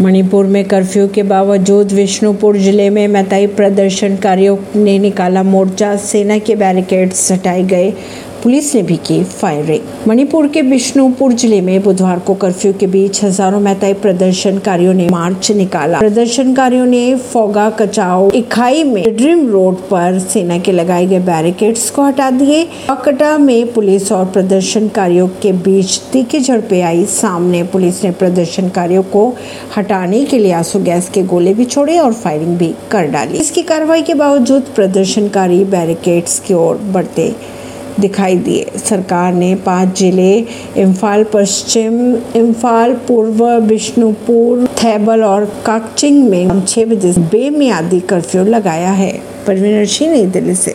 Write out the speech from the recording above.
मणिपुर में कर्फ्यू के बावजूद विष्णुपुर ज़िले में मैताई प्रदर्शनकारियों ने निकाला मोर्चा। सेना के बैरिकेड्स हटाए गए। पुलिस ने भी की फायरिंग। मणिपुर के बिष्णुपुर ज़िले में बुधवार को कर्फ्यू के बीच हज़ारों मैताई प्रदर्शनकारियों ने मार्च निकाला। प्रदर्शनकारियों ने फोगा कचाओ इकाई में ड्रीम रोड पर सेना के लगाए गए बैरिकेड्स को हटा दिए। अकटा में पुलिस और प्रदर्शनकारियों के बीच तीखी झड़पें आई। सामने पुलिस ने प्रदर्शनकारियों को हटाने के लिए आँसू गैस के गोले भी छोड़े और फायरिंग भी कर डाली। इसकी कार्रवाई के बावजूद प्रदर्शनकारी बैरिकेड्स की ओर बढ़ते दिखाई दिए। सरकार ने पाँच ज़िले, इम्फाल, पश्चिम, इम्फाल, पूर्व बिष्णुपुर थैबल और काकचिंग में छह बजे बेमियादी कर्फ्यू लगाया है। परवीन सिंह नई दिल्ली से।